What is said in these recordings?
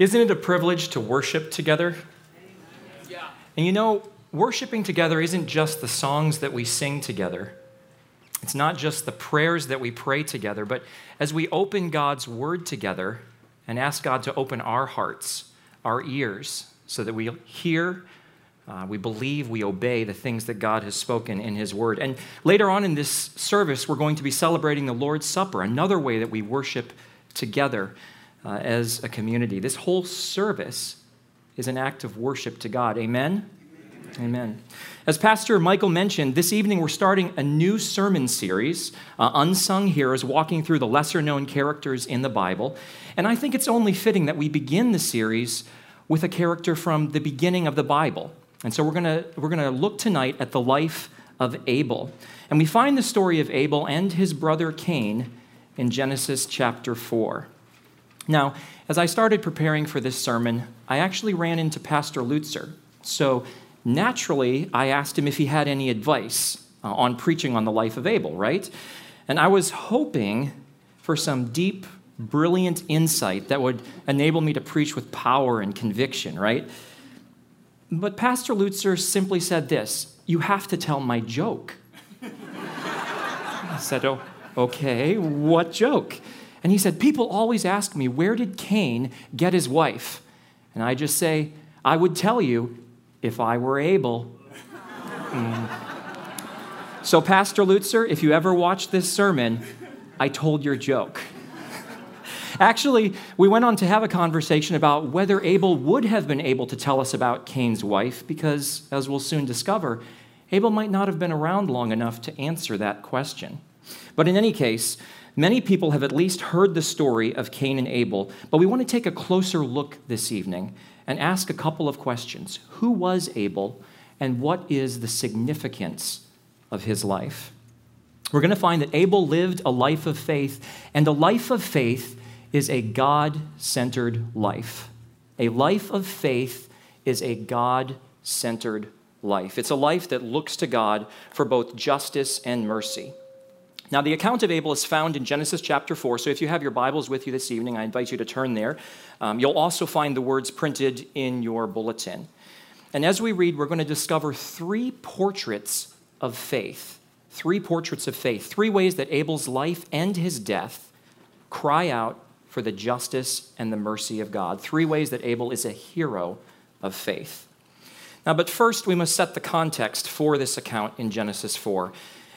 Isn't it a privilege to worship together? Yeah. And you know, worshiping together isn't just the songs that we sing together. It's not just the prayers that we pray together, but as we open God's word together and ask God to open our hearts, our ears, so that we hear, uh, we believe, we obey the things that God has spoken in His word. And later on in this service, we're going to be celebrating the Lord's Supper, another way that we worship together uh, as a community. This whole service is an act of worship to God. Amen? Amen. As Pastor Michael mentioned, this evening we're starting a new sermon series, uh, Unsung Heroes, walking through the lesser known characters in the Bible. And I think it's only fitting that we begin the series with a character from the beginning of the Bible. And so we're going to we're going to look tonight at the life of Abel. And we find the story of Abel and his brother Cain in Genesis chapter 4. Now, as I started preparing for this sermon, I actually ran into Pastor Lutzer. So naturally, I asked him if he had any advice uh, on preaching on the life of Abel, right? And I was hoping for some deep, brilliant insight that would enable me to preach with power and conviction, right? But Pastor Lutzer simply said this You have to tell my joke. I said, Oh, okay, what joke? And he said, People always ask me, Where did Cain get his wife? And I just say, I would tell you if I were able. Mm. So, Pastor Lutzer, if you ever watch this sermon, I told your joke. Actually, we went on to have a conversation about whether Abel would have been able to tell us about Cain's wife, because, as we'll soon discover, Abel might not have been around long enough to answer that question. But in any case, many people have at least heard the story of Cain and Abel, but we want to take a closer look this evening and ask a couple of questions. Who was Abel, and what is the significance of his life? We're going to find that Abel lived a life of faith, and a life of faith is a God centered life. A life of faith is a God centered life. It's a life that looks to God for both justice and mercy. Now, the account of Abel is found in Genesis chapter 4. So, if you have your Bibles with you this evening, I invite you to turn there. Um, you'll also find the words printed in your bulletin. And as we read, we're going to discover three portraits of faith. Three portraits of faith. Three ways that Abel's life and his death cry out for the justice and the mercy of God. Three ways that Abel is a hero of faith. Now, but first, we must set the context for this account in Genesis 4.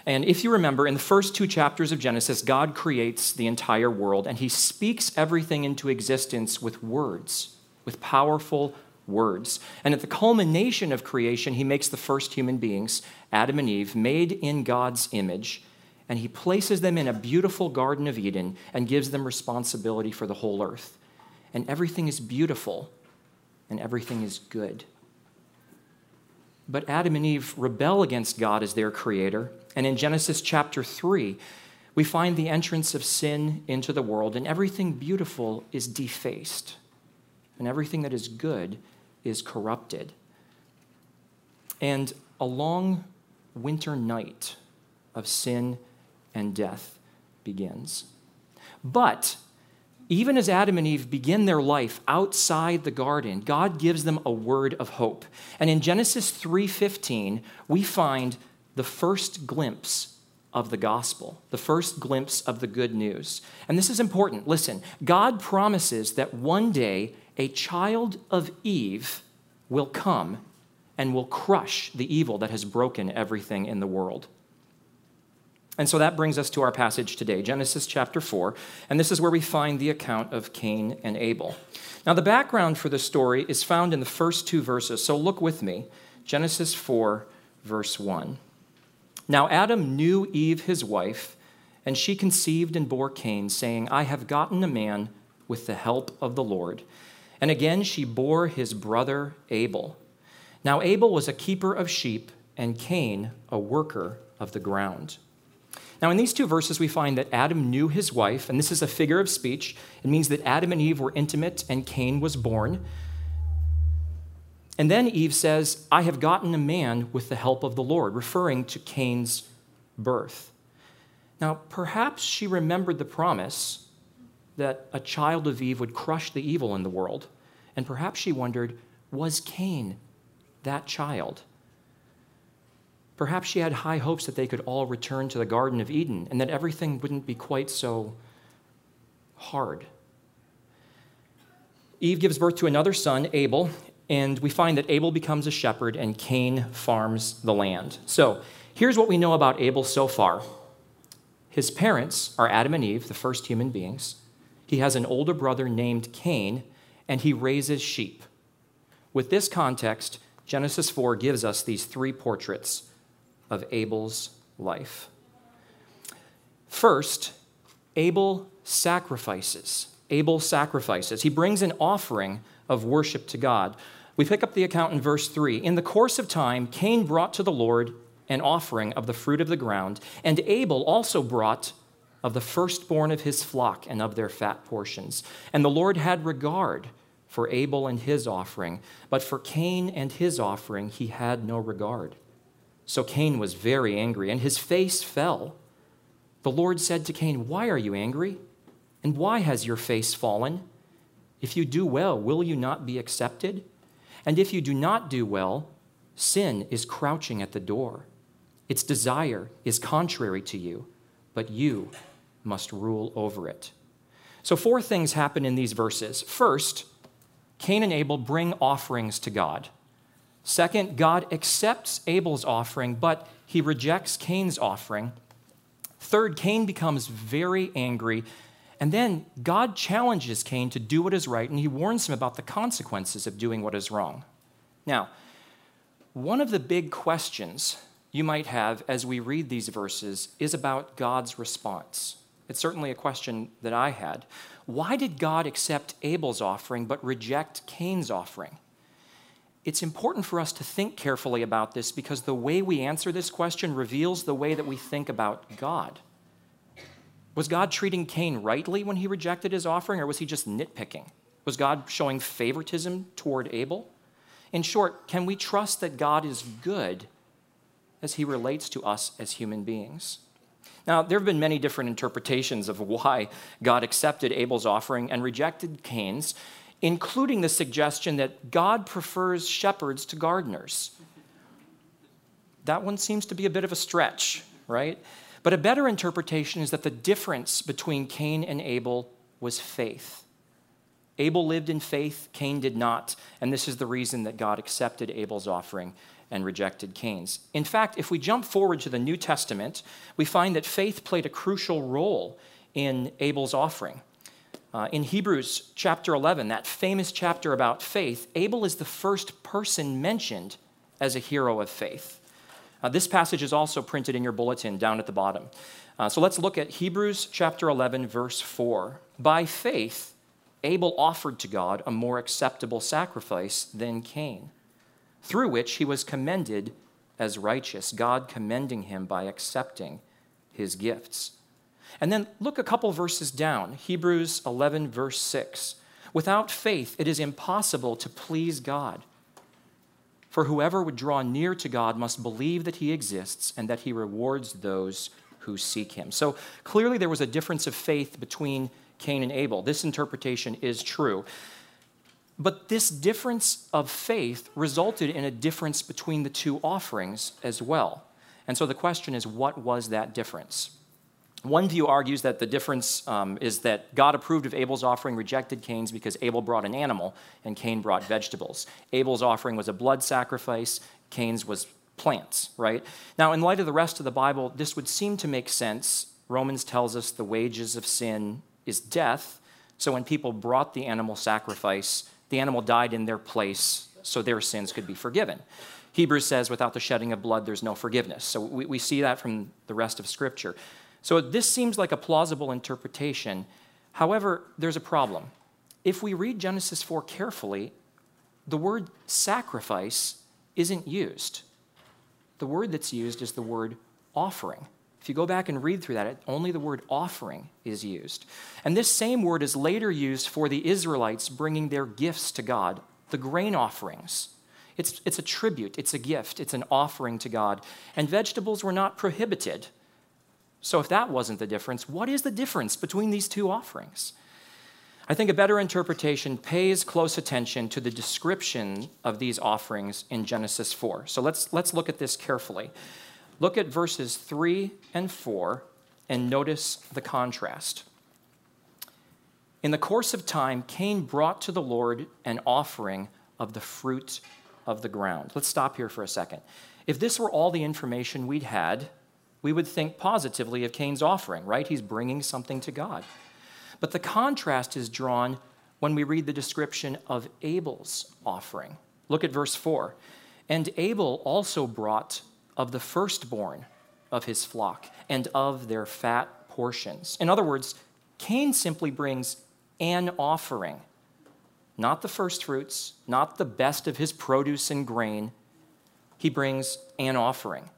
And if you remember, in the first two chapters of Genesis, God creates the entire world and he speaks everything into existence with words, with powerful words. And at the culmination of creation, he makes the first human beings, Adam and Eve, made in God's image and he places them in a beautiful Garden of Eden and gives them responsibility for the whole earth. And everything is beautiful and everything is good. But Adam and Eve rebel against God as their creator. And in Genesis chapter 3, we find the entrance of sin into the world, and everything beautiful is defaced, and everything that is good is corrupted. And a long winter night of sin and death begins. But even as Adam and Eve begin their life outside the garden, God gives them a word of hope. And in Genesis 3:15, we find the first glimpse of the gospel, the first glimpse of the good news. And this is important. Listen, God promises that one day a child of Eve will come and will crush the evil that has broken everything in the world. And so that brings us to our passage today, Genesis chapter 4. And this is where we find the account of Cain and Abel. Now, the background for the story is found in the first two verses. So look with me Genesis 4, verse 1. Now, Adam knew Eve, his wife, and she conceived and bore Cain, saying, I have gotten a man with the help of the Lord. And again she bore his brother Abel. Now, Abel was a keeper of sheep, and Cain a worker of the ground. Now, in these two verses, we find that Adam knew his wife, and this is a figure of speech. It means that Adam and Eve were intimate and Cain was born. And then Eve says, I have gotten a man with the help of the Lord, referring to Cain's birth. Now, perhaps she remembered the promise that a child of Eve would crush the evil in the world. And perhaps she wondered, was Cain that child? Perhaps she had high hopes that they could all return to the Garden of Eden and that everything wouldn't be quite so hard. Eve gives birth to another son, Abel, and we find that Abel becomes a shepherd and Cain farms the land. So here's what we know about Abel so far his parents are Adam and Eve, the first human beings. He has an older brother named Cain, and he raises sheep. With this context, Genesis 4 gives us these three portraits of Abel's life. First, Abel sacrifices. Abel sacrifices. He brings an offering of worship to God. We pick up the account in verse 3. In the course of time, Cain brought to the Lord an offering of the fruit of the ground, and Abel also brought of the firstborn of his flock and of their fat portions. And the Lord had regard for Abel and his offering, but for Cain and his offering he had no regard. So Cain was very angry, and his face fell. The Lord said to Cain, Why are you angry? And why has your face fallen? If you do well, will you not be accepted? And if you do not do well, sin is crouching at the door. Its desire is contrary to you, but you must rule over it. So, four things happen in these verses. First, Cain and Abel bring offerings to God. Second, God accepts Abel's offering, but he rejects Cain's offering. Third, Cain becomes very angry and then God challenges Cain to do what is right, and he warns him about the consequences of doing what is wrong. Now, one of the big questions you might have as we read these verses is about God's response. It's certainly a question that I had. Why did God accept Abel's offering but reject Cain's offering? It's important for us to think carefully about this because the way we answer this question reveals the way that we think about God. Was God treating Cain rightly when he rejected his offering, or was he just nitpicking? Was God showing favoritism toward Abel? In short, can we trust that God is good as he relates to us as human beings? Now, there have been many different interpretations of why God accepted Abel's offering and rejected Cain's, including the suggestion that God prefers shepherds to gardeners. That one seems to be a bit of a stretch, right? But a better interpretation is that the difference between Cain and Abel was faith. Abel lived in faith, Cain did not, and this is the reason that God accepted Abel's offering and rejected Cain's. In fact, if we jump forward to the New Testament, we find that faith played a crucial role in Abel's offering. Uh, in Hebrews chapter 11, that famous chapter about faith, Abel is the first person mentioned as a hero of faith. Uh, this passage is also printed in your bulletin down at the bottom. Uh, so let's look at Hebrews chapter 11, verse 4. By faith, Abel offered to God a more acceptable sacrifice than Cain, through which he was commended as righteous, God commending him by accepting his gifts. And then look a couple verses down, Hebrews 11, verse 6. Without faith, it is impossible to please God. For whoever would draw near to God must believe that he exists and that he rewards those who seek him. So clearly, there was a difference of faith between Cain and Abel. This interpretation is true. But this difference of faith resulted in a difference between the two offerings as well. And so the question is what was that difference? One view argues that the difference um, is that God approved of Abel's offering, rejected Cain's because Abel brought an animal and Cain brought vegetables. Abel's offering was a blood sacrifice, Cain's was plants, right? Now, in light of the rest of the Bible, this would seem to make sense. Romans tells us the wages of sin is death. So when people brought the animal sacrifice, the animal died in their place so their sins could be forgiven. Hebrews says, without the shedding of blood, there's no forgiveness. So we, we see that from the rest of Scripture. So this seems like a plausible interpretation. However, there's a problem. If we read Genesis 4 carefully, the word sacrifice isn't used. The word that's used is the word offering. If you go back and read through that, only the word offering is used. And this same word is later used for the Israelites bringing their gifts to God, the grain offerings. It's, it's a tribute, it's a gift, it's an offering to God. And vegetables were not prohibited. So, if that wasn't the difference, what is the difference between these two offerings? I think a better interpretation pays close attention to the description of these offerings in Genesis 4. So let's, let's look at this carefully. Look at verses 3 and 4 and notice the contrast. In the course of time, Cain brought to the Lord an offering of the fruit of the ground. Let's stop here for a second. If this were all the information we'd had, we would think positively of Cain's offering, right? He's bringing something to God. But the contrast is drawn when we read the description of Abel's offering. Look at verse 4. And Abel also brought of the firstborn of his flock and of their fat portions. In other words, Cain simply brings an offering, not the first fruits, not the best of his produce and grain. He brings an offering.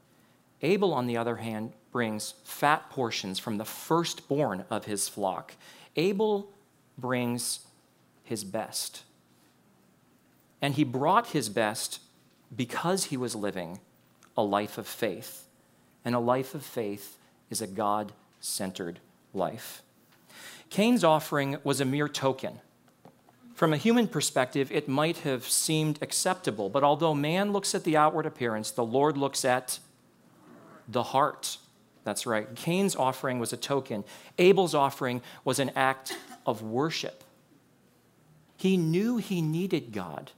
Abel, on the other hand, brings fat portions from the firstborn of his flock. Abel brings his best. And he brought his best because he was living a life of faith. And a life of faith is a God centered life. Cain's offering was a mere token. From a human perspective, it might have seemed acceptable, but although man looks at the outward appearance, the Lord looks at the heart. That's right. Cain's offering was a token, Abel's offering was an act of worship. He knew he needed God,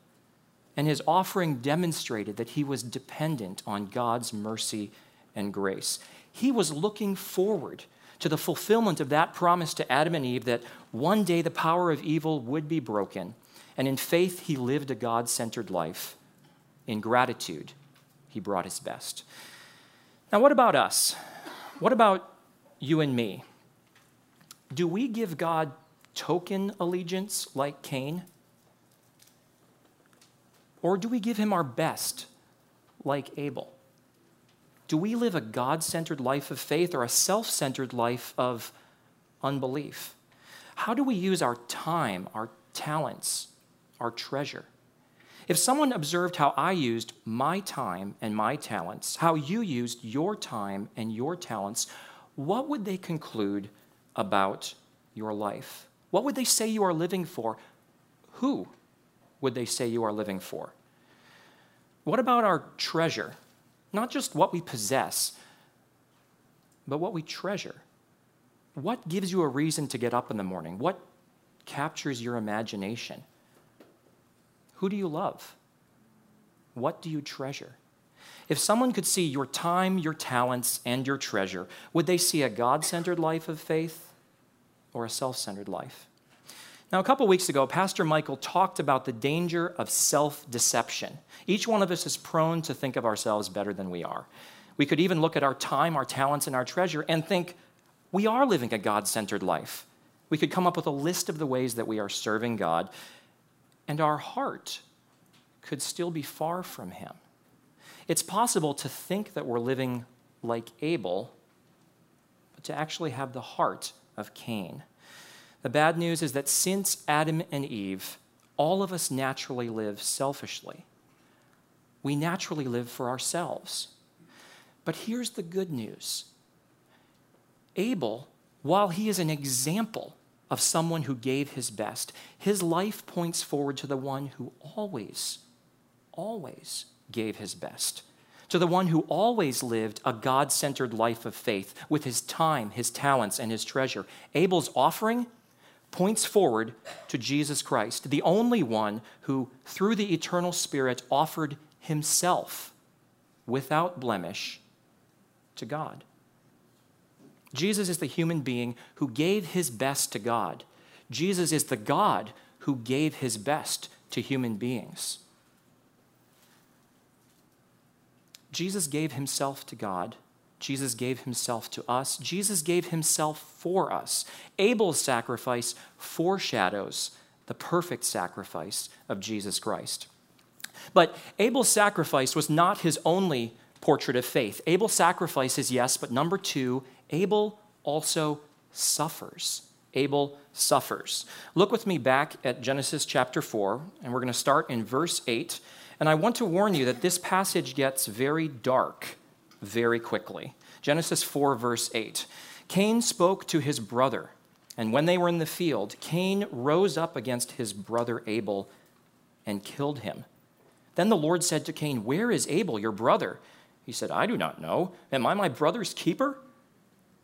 and his offering demonstrated that he was dependent on God's mercy and grace. He was looking forward to the fulfillment of that promise to Adam and Eve that one day the power of evil would be broken. And in faith, he lived a God centered life. In gratitude, he brought his best. Now, what about us? What about you and me? Do we give God token allegiance like Cain? Or do we give him our best like Abel? Do we live a God centered life of faith or a self centered life of unbelief? How do we use our time, our talents, our treasure? If someone observed how I used my time and my talents, how you used your time and your talents, what would they conclude about your life? What would they say you are living for? Who would they say you are living for? What about our treasure? Not just what we possess, but what we treasure. What gives you a reason to get up in the morning? What captures your imagination? Who do you love? What do you treasure? If someone could see your time, your talents, and your treasure, would they see a God centered life of faith or a self centered life? Now, a couple weeks ago, Pastor Michael talked about the danger of self deception. Each one of us is prone to think of ourselves better than we are. We could even look at our time, our talents, and our treasure and think we are living a God centered life. We could come up with a list of the ways that we are serving God, and our heart could still be far from Him. It's possible to think that we're living like Abel, but to actually have the heart of Cain. The bad news is that since Adam and Eve, all of us naturally live selfishly. We naturally live for ourselves. But here's the good news Abel, while he is an example of someone who gave his best. His life points forward to the one who always, always gave his best, to the one who always lived a God centered life of faith with his time, his talents, and his treasure. Abel's offering points forward to Jesus Christ, the only one who, through the eternal Spirit, offered himself without blemish to God. Jesus is the human being who gave his best to God. Jesus is the God who gave his best to human beings. Jesus gave himself to God. Jesus gave himself to us. Jesus gave himself for us. Abel's sacrifice foreshadows the perfect sacrifice of Jesus Christ. But Abel's sacrifice was not his only portrait of faith. Abel's sacrifice is yes, but number two, Abel also suffers. Abel suffers. Look with me back at Genesis chapter 4, and we're going to start in verse 8. And I want to warn you that this passage gets very dark very quickly. Genesis 4, verse 8. Cain spoke to his brother, And when they were in the field, Cain rose up against his brother Abel and killed him. Then the Lord said to Cain, Where is Abel, your brother? He said, I do not know. Am I my brother's keeper?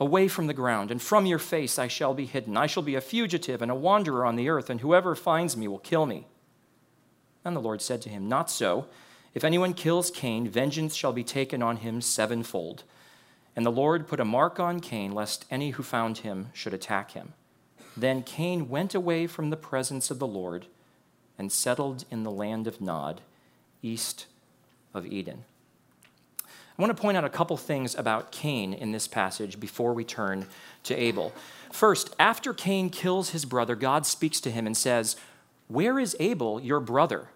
away from the ground, and from your face I shall be hidden. I shall be a fugitive and a wanderer on the earth, and whoever finds me will kill me. And the Lord said to him, Not so. If anyone kills Cain, vengeance shall be taken on him sevenfold. And the Lord put a mark on Cain, lest any who found him should attack him. Then Cain went away from the presence of the Lord and settled in the land of Nod, east of Eden. I want to point out a couple things about Cain in this passage before we turn to Abel. First, after Cain kills his brother, God speaks to him and says, Where is Abel, your brother?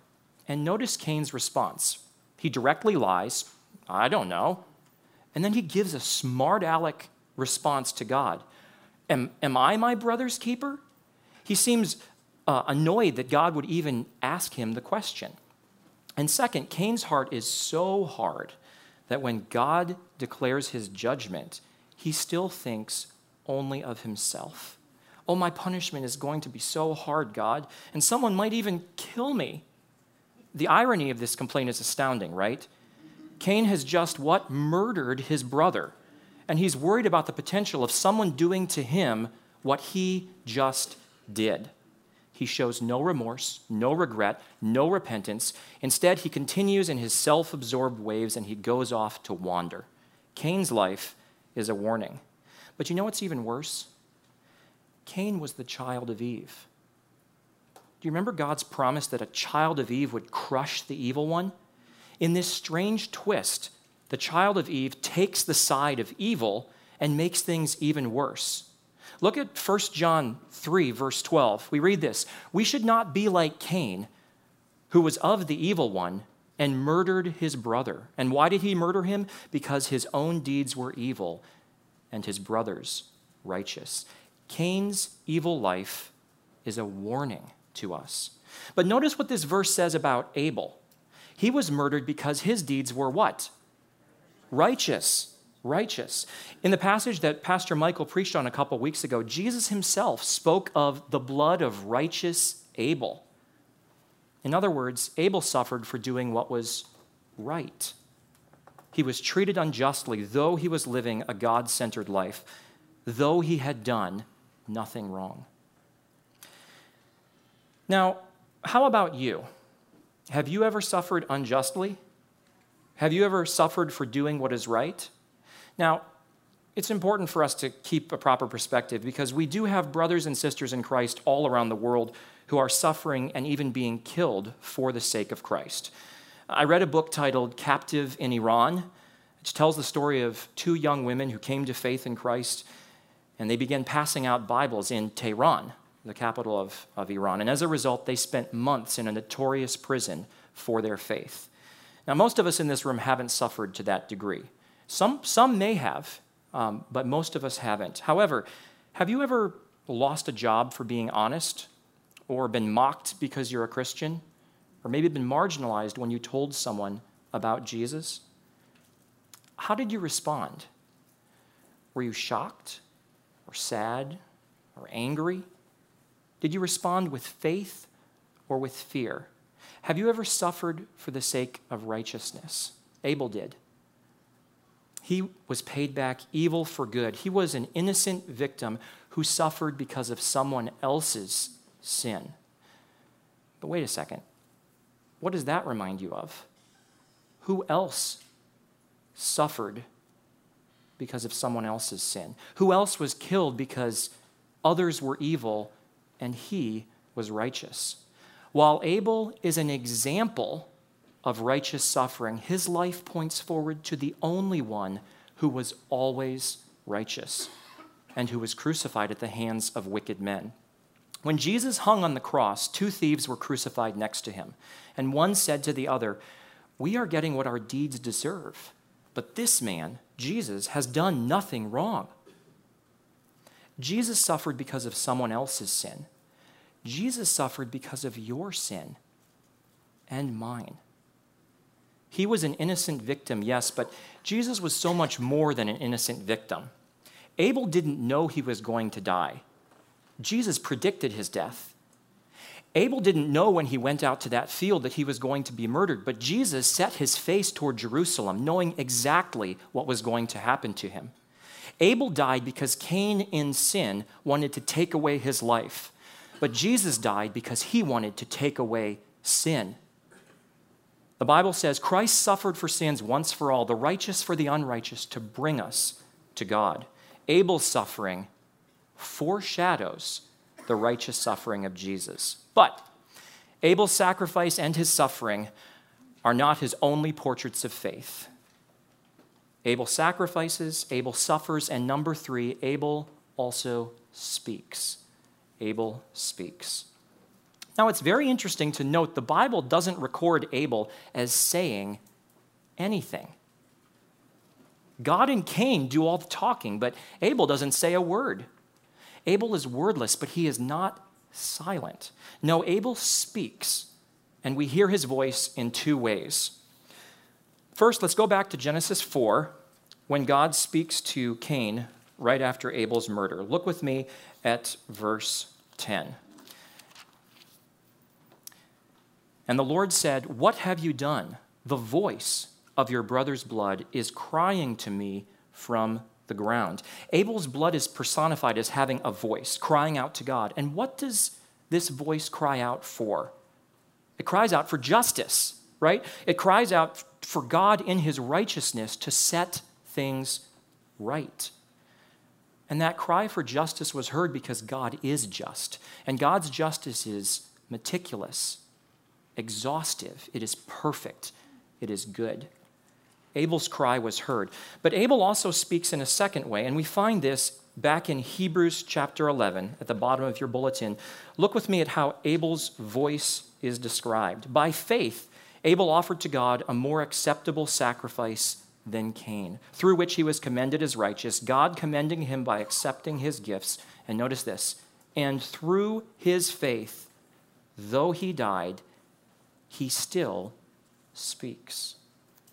And notice Cain's response. He directly lies, I don't know. And then he gives a smart aleck response to God Am, am I my brother's keeper? He seems uh, annoyed that God would even ask him the question. And second, Cain's heart is so hard that when God declares his judgment, he still thinks only of himself. Oh, my punishment is going to be so hard, God, and someone might even kill me. The irony of this complaint is astounding, right? Cain has just what? Murdered his brother. And he's worried about the potential of someone doing to him what he just did. He shows no remorse, no regret, no repentance. Instead, he continues in his self absorbed ways and he goes off to wander. Cain's life is a warning. But you know what's even worse? Cain was the child of Eve. Do you remember God's promise that a child of Eve would crush the evil one? In this strange twist, the child of Eve takes the side of evil and makes things even worse. Look at 1 John 3, verse 12. We read this We should not be like Cain, who was of the evil one and murdered his brother. And why did he murder him? Because his own deeds were evil and his brother's righteous. Cain's evil life is a warning to us. But notice what this verse says about Abel. He was murdered because his deeds were what? Righteous. Righteous. In the passage that Pastor Michael preached on a couple weeks ago, Jesus himself spoke of the blood of righteous Abel. In other words, Abel suffered for doing what was right. He was treated unjustly, though he was living a God centered life, though he had done nothing wrong. Now, how about you? Have you ever suffered unjustly? Have you ever suffered for doing what is right? Now, it's important for us to keep a proper perspective because we do have brothers and sisters in Christ all around the world who are suffering and even being killed for the sake of Christ. I read a book titled Captive in Iran, which tells the story of two young women who came to faith in Christ and they began passing out Bibles in Tehran, the capital of, of Iran. And as a result, they spent months in a notorious prison for their faith. Now, most of us in this room haven't suffered to that degree. Some, some may have, um, but most of us haven't. However, have you ever lost a job for being honest, or been mocked because you're a Christian, or maybe been marginalized when you told someone about Jesus? How did you respond? Were you shocked, or sad, or angry? Did you respond with faith or with fear? Have you ever suffered for the sake of righteousness? Abel did. He was paid back evil for good. He was an innocent victim who suffered because of someone else's sin. But wait a second. What does that remind you of? Who else suffered because of someone else's sin? Who else was killed because others were evil and he was righteous. While Abel is an example of righteous suffering, his life points forward to the only one who was always righteous and who was crucified at the hands of wicked men. When Jesus hung on the cross, two thieves were crucified next to him, and one said to the other, We are getting what our deeds deserve, but this man, Jesus, has done nothing wrong. Jesus suffered because of someone else's sin. Jesus suffered because of your sin and mine. He was an innocent victim, yes, but Jesus was so much more than an innocent victim. Abel didn't know he was going to die. Jesus predicted his death. Abel didn't know when he went out to that field that he was going to be murdered, but Jesus set his face toward Jerusalem, knowing exactly what was going to happen to him. Abel died because Cain, in sin, wanted to take away his life, but Jesus died because he wanted to take away sin. The Bible says Christ suffered for sins once for all, the righteous for the unrighteous, to bring us to God. Abel's suffering foreshadows the righteous suffering of Jesus. But Abel's sacrifice and his suffering are not his only portraits of faith. Abel sacrifices, Abel suffers, and number three, Abel also speaks. Abel speaks. Now, it's very interesting to note the Bible doesn't record Abel as saying anything. God and Cain do all the talking, but Abel doesn't say a word. Abel is wordless, but he is not silent. No, Abel speaks, and we hear his voice in two ways. First, let's go back to Genesis 4 when God speaks to Cain right after Abel's murder. Look with me at verse 10. And the Lord said, What have you done? The voice of your brother's blood is crying to me from the ground. Abel's blood is personified as having a voice, crying out to God. And what does this voice cry out for? It cries out for justice, right? It cries out for God in his righteousness to set things right. And that cry for justice was heard because God is just. And God's justice is meticulous, exhaustive, it is perfect, it is good. Abel's cry was heard. But Abel also speaks in a second way, and we find this back in Hebrews chapter 11 at the bottom of your bulletin. Look with me at how Abel's voice is described. By faith, Abel offered to God a more acceptable sacrifice than Cain, through which he was commended as righteous, God commending him by accepting his gifts. And notice this and through his faith, though he died, he still speaks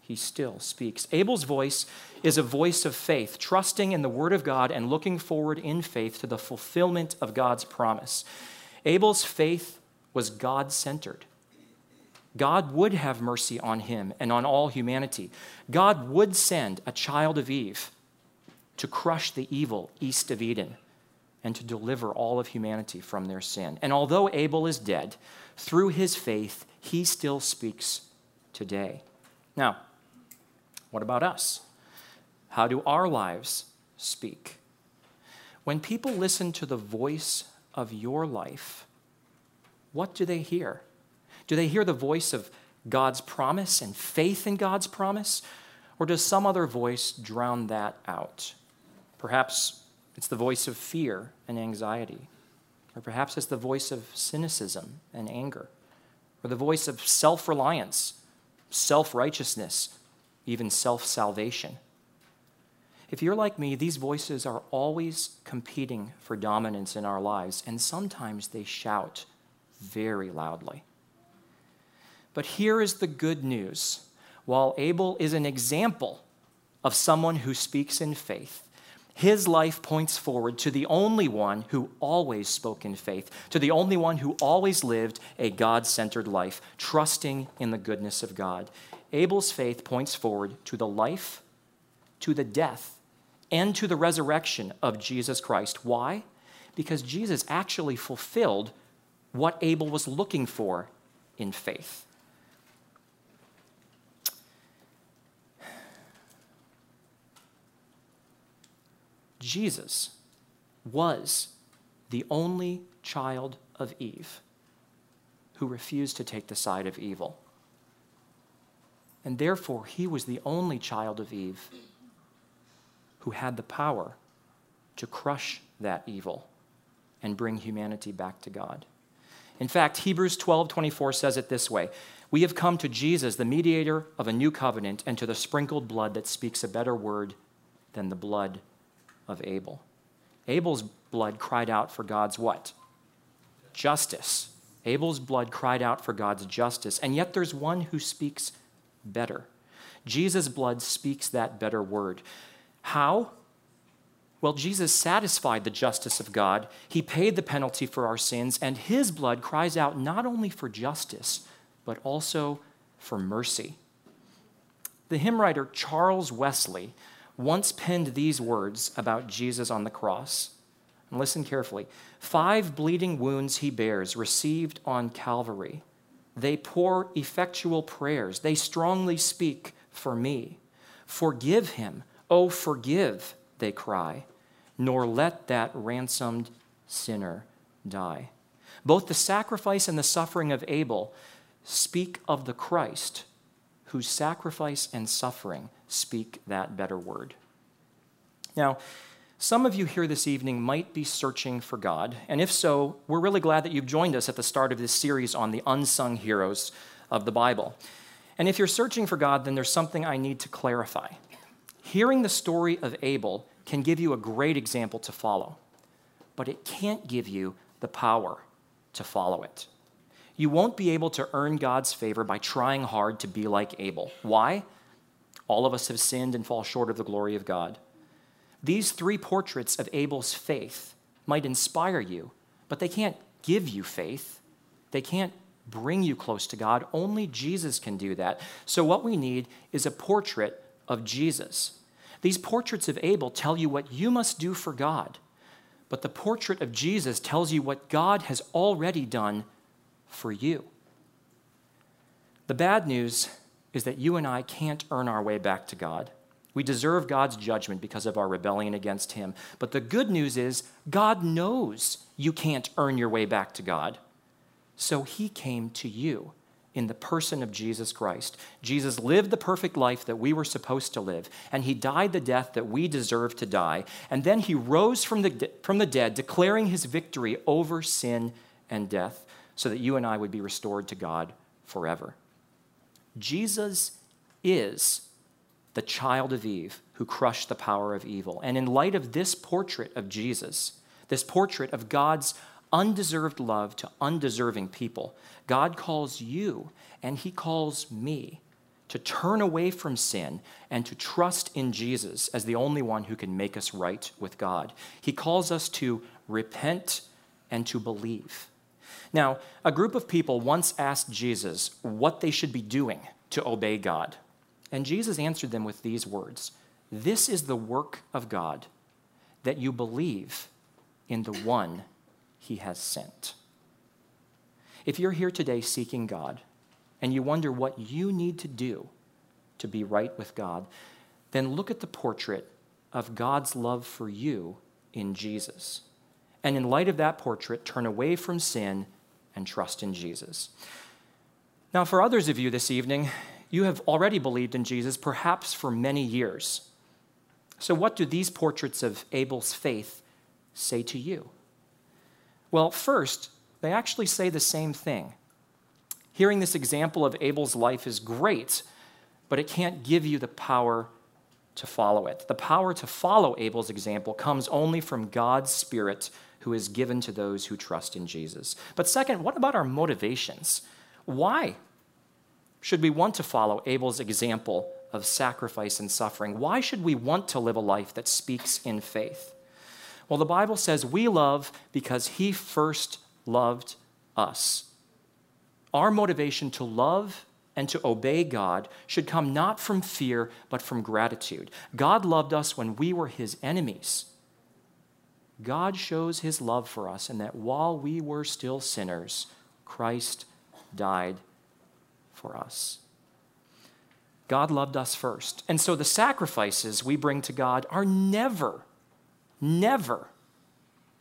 he still speaks. Abel's voice is a voice of faith, trusting in the word of God and looking forward in faith to the fulfillment of God's promise. Abel's faith was God centered. God would have mercy on him and on all humanity. God would send a child of Eve to crush the evil east of Eden and to deliver all of humanity from their sin. And although Abel is dead, through his faith, he still speaks today. Now, what about us? How do our lives speak? When people listen to the voice of your life, what do they hear? Do they hear the voice of God's promise and faith in God's promise? Or does some other voice drown that out? Perhaps it's the voice of fear and anxiety. Or perhaps it's the voice of cynicism and anger. Or the voice of self reliance, self righteousness, even self salvation. If you're like me, these voices are always competing for dominance in our lives, and sometimes they shout very loudly. But here is the good news. While Abel is an example of someone who speaks in faith, his life points forward to the only one who always spoke in faith, to the only one who always lived a God centered life, trusting in the goodness of God. Abel's faith points forward to the life, to the death, and to the resurrection of Jesus Christ. Why? Because Jesus actually fulfilled what Abel was looking for in faith. Jesus was the only child of Eve who refused to take the side of evil. And therefore, he was the only child of Eve who had the power to crush that evil and bring humanity back to God. In fact, Hebrews 12 24 says it this way We have come to Jesus, the mediator of a new covenant, and to the sprinkled blood that speaks a better word than the blood of Abel. Abel's blood cried out for God's what? Justice. Abel's blood cried out for God's justice, and yet there's one who speaks better. Jesus' blood speaks that better word. How? Well, Jesus satisfied the justice of God. He paid the penalty for our sins, and his blood cries out not only for justice, but also for mercy. The hymn writer Charles Wesley once penned these words about Jesus on the cross. And listen carefully. Five bleeding wounds he bears, received on Calvary. They pour effectual prayers. They strongly speak for me. Forgive him. Oh, forgive, they cry, nor let that ransomed sinner die. Both the sacrifice and the suffering of Abel speak of the Christ, whose sacrifice and suffering speak that better word. Now, some of you here this evening might be searching for God, and if so, we're really glad that you've joined us at the start of this series on the unsung heroes of the Bible. And if you're searching for God, then there's something I need to clarify. Hearing the story of Abel can give you a great example to follow, but it can't give you the power to follow it. You won't be able to earn God's favor by trying hard to be like Abel. Why? All of us have sinned and fall short of the glory of God. These three portraits of Abel's faith might inspire you, but they can't give you faith. They can't bring you close to God. Only Jesus can do that. So, what we need is a portrait of Jesus. These portraits of Abel tell you what you must do for God, but the portrait of Jesus tells you what God has already done for you. The bad news is that you and I can't earn our way back to God. We deserve God's judgment because of our rebellion against Him. But the good news is, God knows you can't earn your way back to God. So he came to you in the person of Jesus Christ. Jesus lived the perfect life that we were supposed to live, and he died the death that we deserve to die. And then he rose from the, from the dead, declaring his victory over sin and death, so that you and I would be restored to God forever. Jesus is the child of Eve who crushed the power of evil. And in light of this portrait of Jesus, this portrait of God's undeserved love to undeserving people, God calls you and He calls me to turn away from sin and to trust in Jesus as the only one who can make us right with God. He calls us to repent and to believe. Now, a group of people once asked Jesus what they should be doing to obey God. And Jesus answered them with these words This is the work of God, that you believe in the one he has sent. If you're here today seeking God and you wonder what you need to do to be right with God, then look at the portrait of God's love for you in Jesus. And in light of that portrait, turn away from sin and trust in Jesus. Now, for others of you this evening, you have already believed in Jesus, perhaps for many years. So, what do these portraits of Abel's faith say to you? Well, first, they actually say the same thing. Hearing this example of Abel's life is great, but it can't give you the power to follow it. The power to follow Abel's example comes only from God's Spirit who is given to those who trust in Jesus. But second, what about our motivations? Why should we want to follow Abel's example of sacrifice and suffering? Why should we want to live a life that speaks in faith? Well, the Bible says we love because he first loved us. Our motivation to love and to obey God should come not from fear, but from gratitude. God loved us when we were his enemies. God shows his love for us, in that while we were still sinners, Christ died for us. God loved us first. And so the sacrifices we bring to God are never never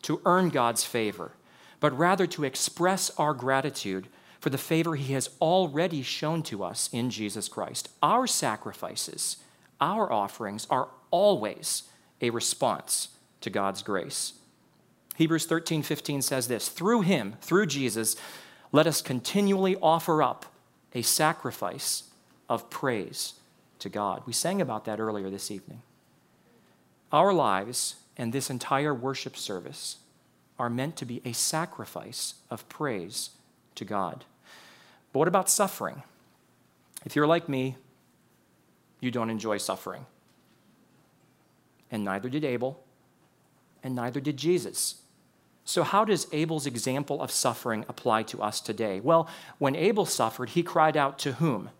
to earn God's favor, but rather to express our gratitude for the favor He has already shown to us in Jesus Christ. Our sacrifices, our offerings are always a response to God's grace. Hebrews 13, 15 says this Through him, through Jesus, let us continually offer up a sacrifice of praise to God. We sang about that earlier this evening. Our lives and this entire worship service are meant to be a sacrifice of praise to God. But what about suffering? If you're like me, you don't enjoy suffering. And neither did Abel, and neither did Jesus. So, how does Abel's example of suffering apply to us today? Well, when Abel suffered, he cried out to whom?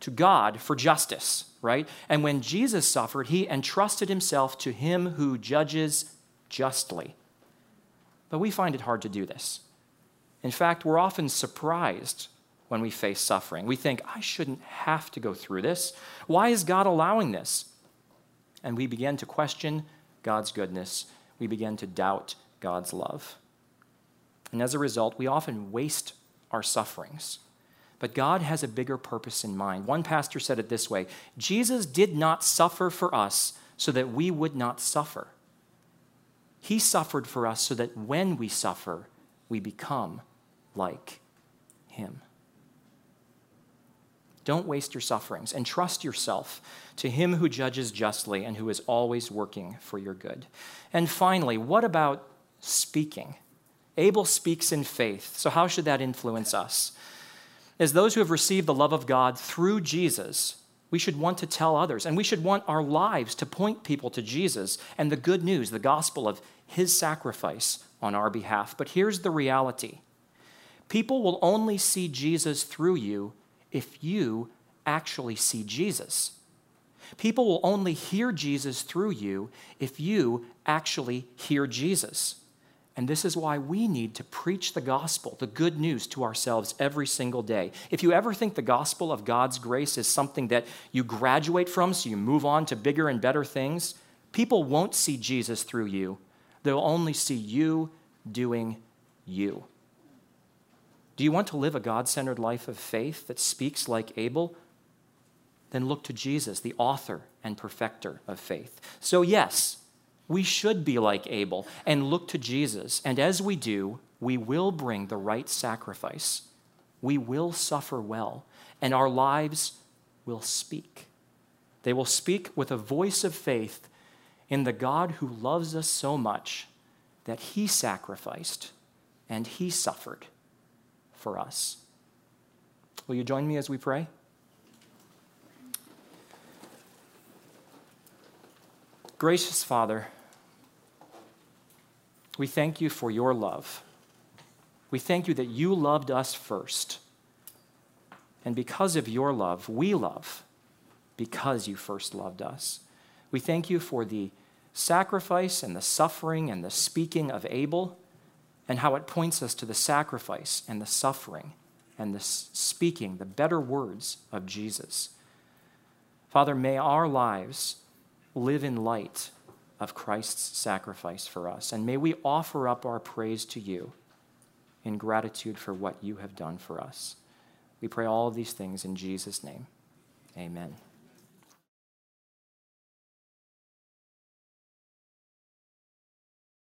To God for justice, right? And when Jesus suffered, he entrusted himself to him who judges justly. But we find it hard to do this. In fact, we're often surprised when we face suffering. We think, I shouldn't have to go through this. Why is God allowing this? And we begin to question God's goodness. We begin to doubt God's love. And as a result, we often waste our sufferings. But God has a bigger purpose in mind. One pastor said it this way Jesus did not suffer for us so that we would not suffer. He suffered for us so that when we suffer, we become like Him. Don't waste your sufferings and trust yourself to Him who judges justly and who is always working for your good. And finally, what about speaking? Abel speaks in faith. So, how should that influence us? As those who have received the love of God through Jesus, we should want to tell others, and we should want our lives to point people to Jesus and the good news, the gospel of His sacrifice on our behalf. But here's the reality people will only see Jesus through you if you actually see Jesus. People will only hear Jesus through you if you actually hear Jesus. And this is why we need to preach the gospel, the good news to ourselves every single day. If you ever think the gospel of God's grace is something that you graduate from so you move on to bigger and better things, people won't see Jesus through you. They'll only see you doing you. Do you want to live a God centered life of faith that speaks like Abel? Then look to Jesus, the author and perfecter of faith. So, yes, we should be like Abel and look to Jesus. And as we do, we will bring the right sacrifice. We will suffer well, and our lives will speak. They will speak with a voice of faith in the God who loves us so much that he sacrificed and he suffered for us. Will you join me as we pray? Gracious Father, we thank you for your love. We thank you that you loved us first. And because of your love, we love because you first loved us. We thank you for the sacrifice and the suffering and the speaking of Abel and how it points us to the sacrifice and the suffering and the speaking, the better words of Jesus. Father, may our lives live in light of Christ's sacrifice for us, and may we offer up our praise to you in gratitude for what you have done for us. We pray all of these things in Jesus' name. Amen.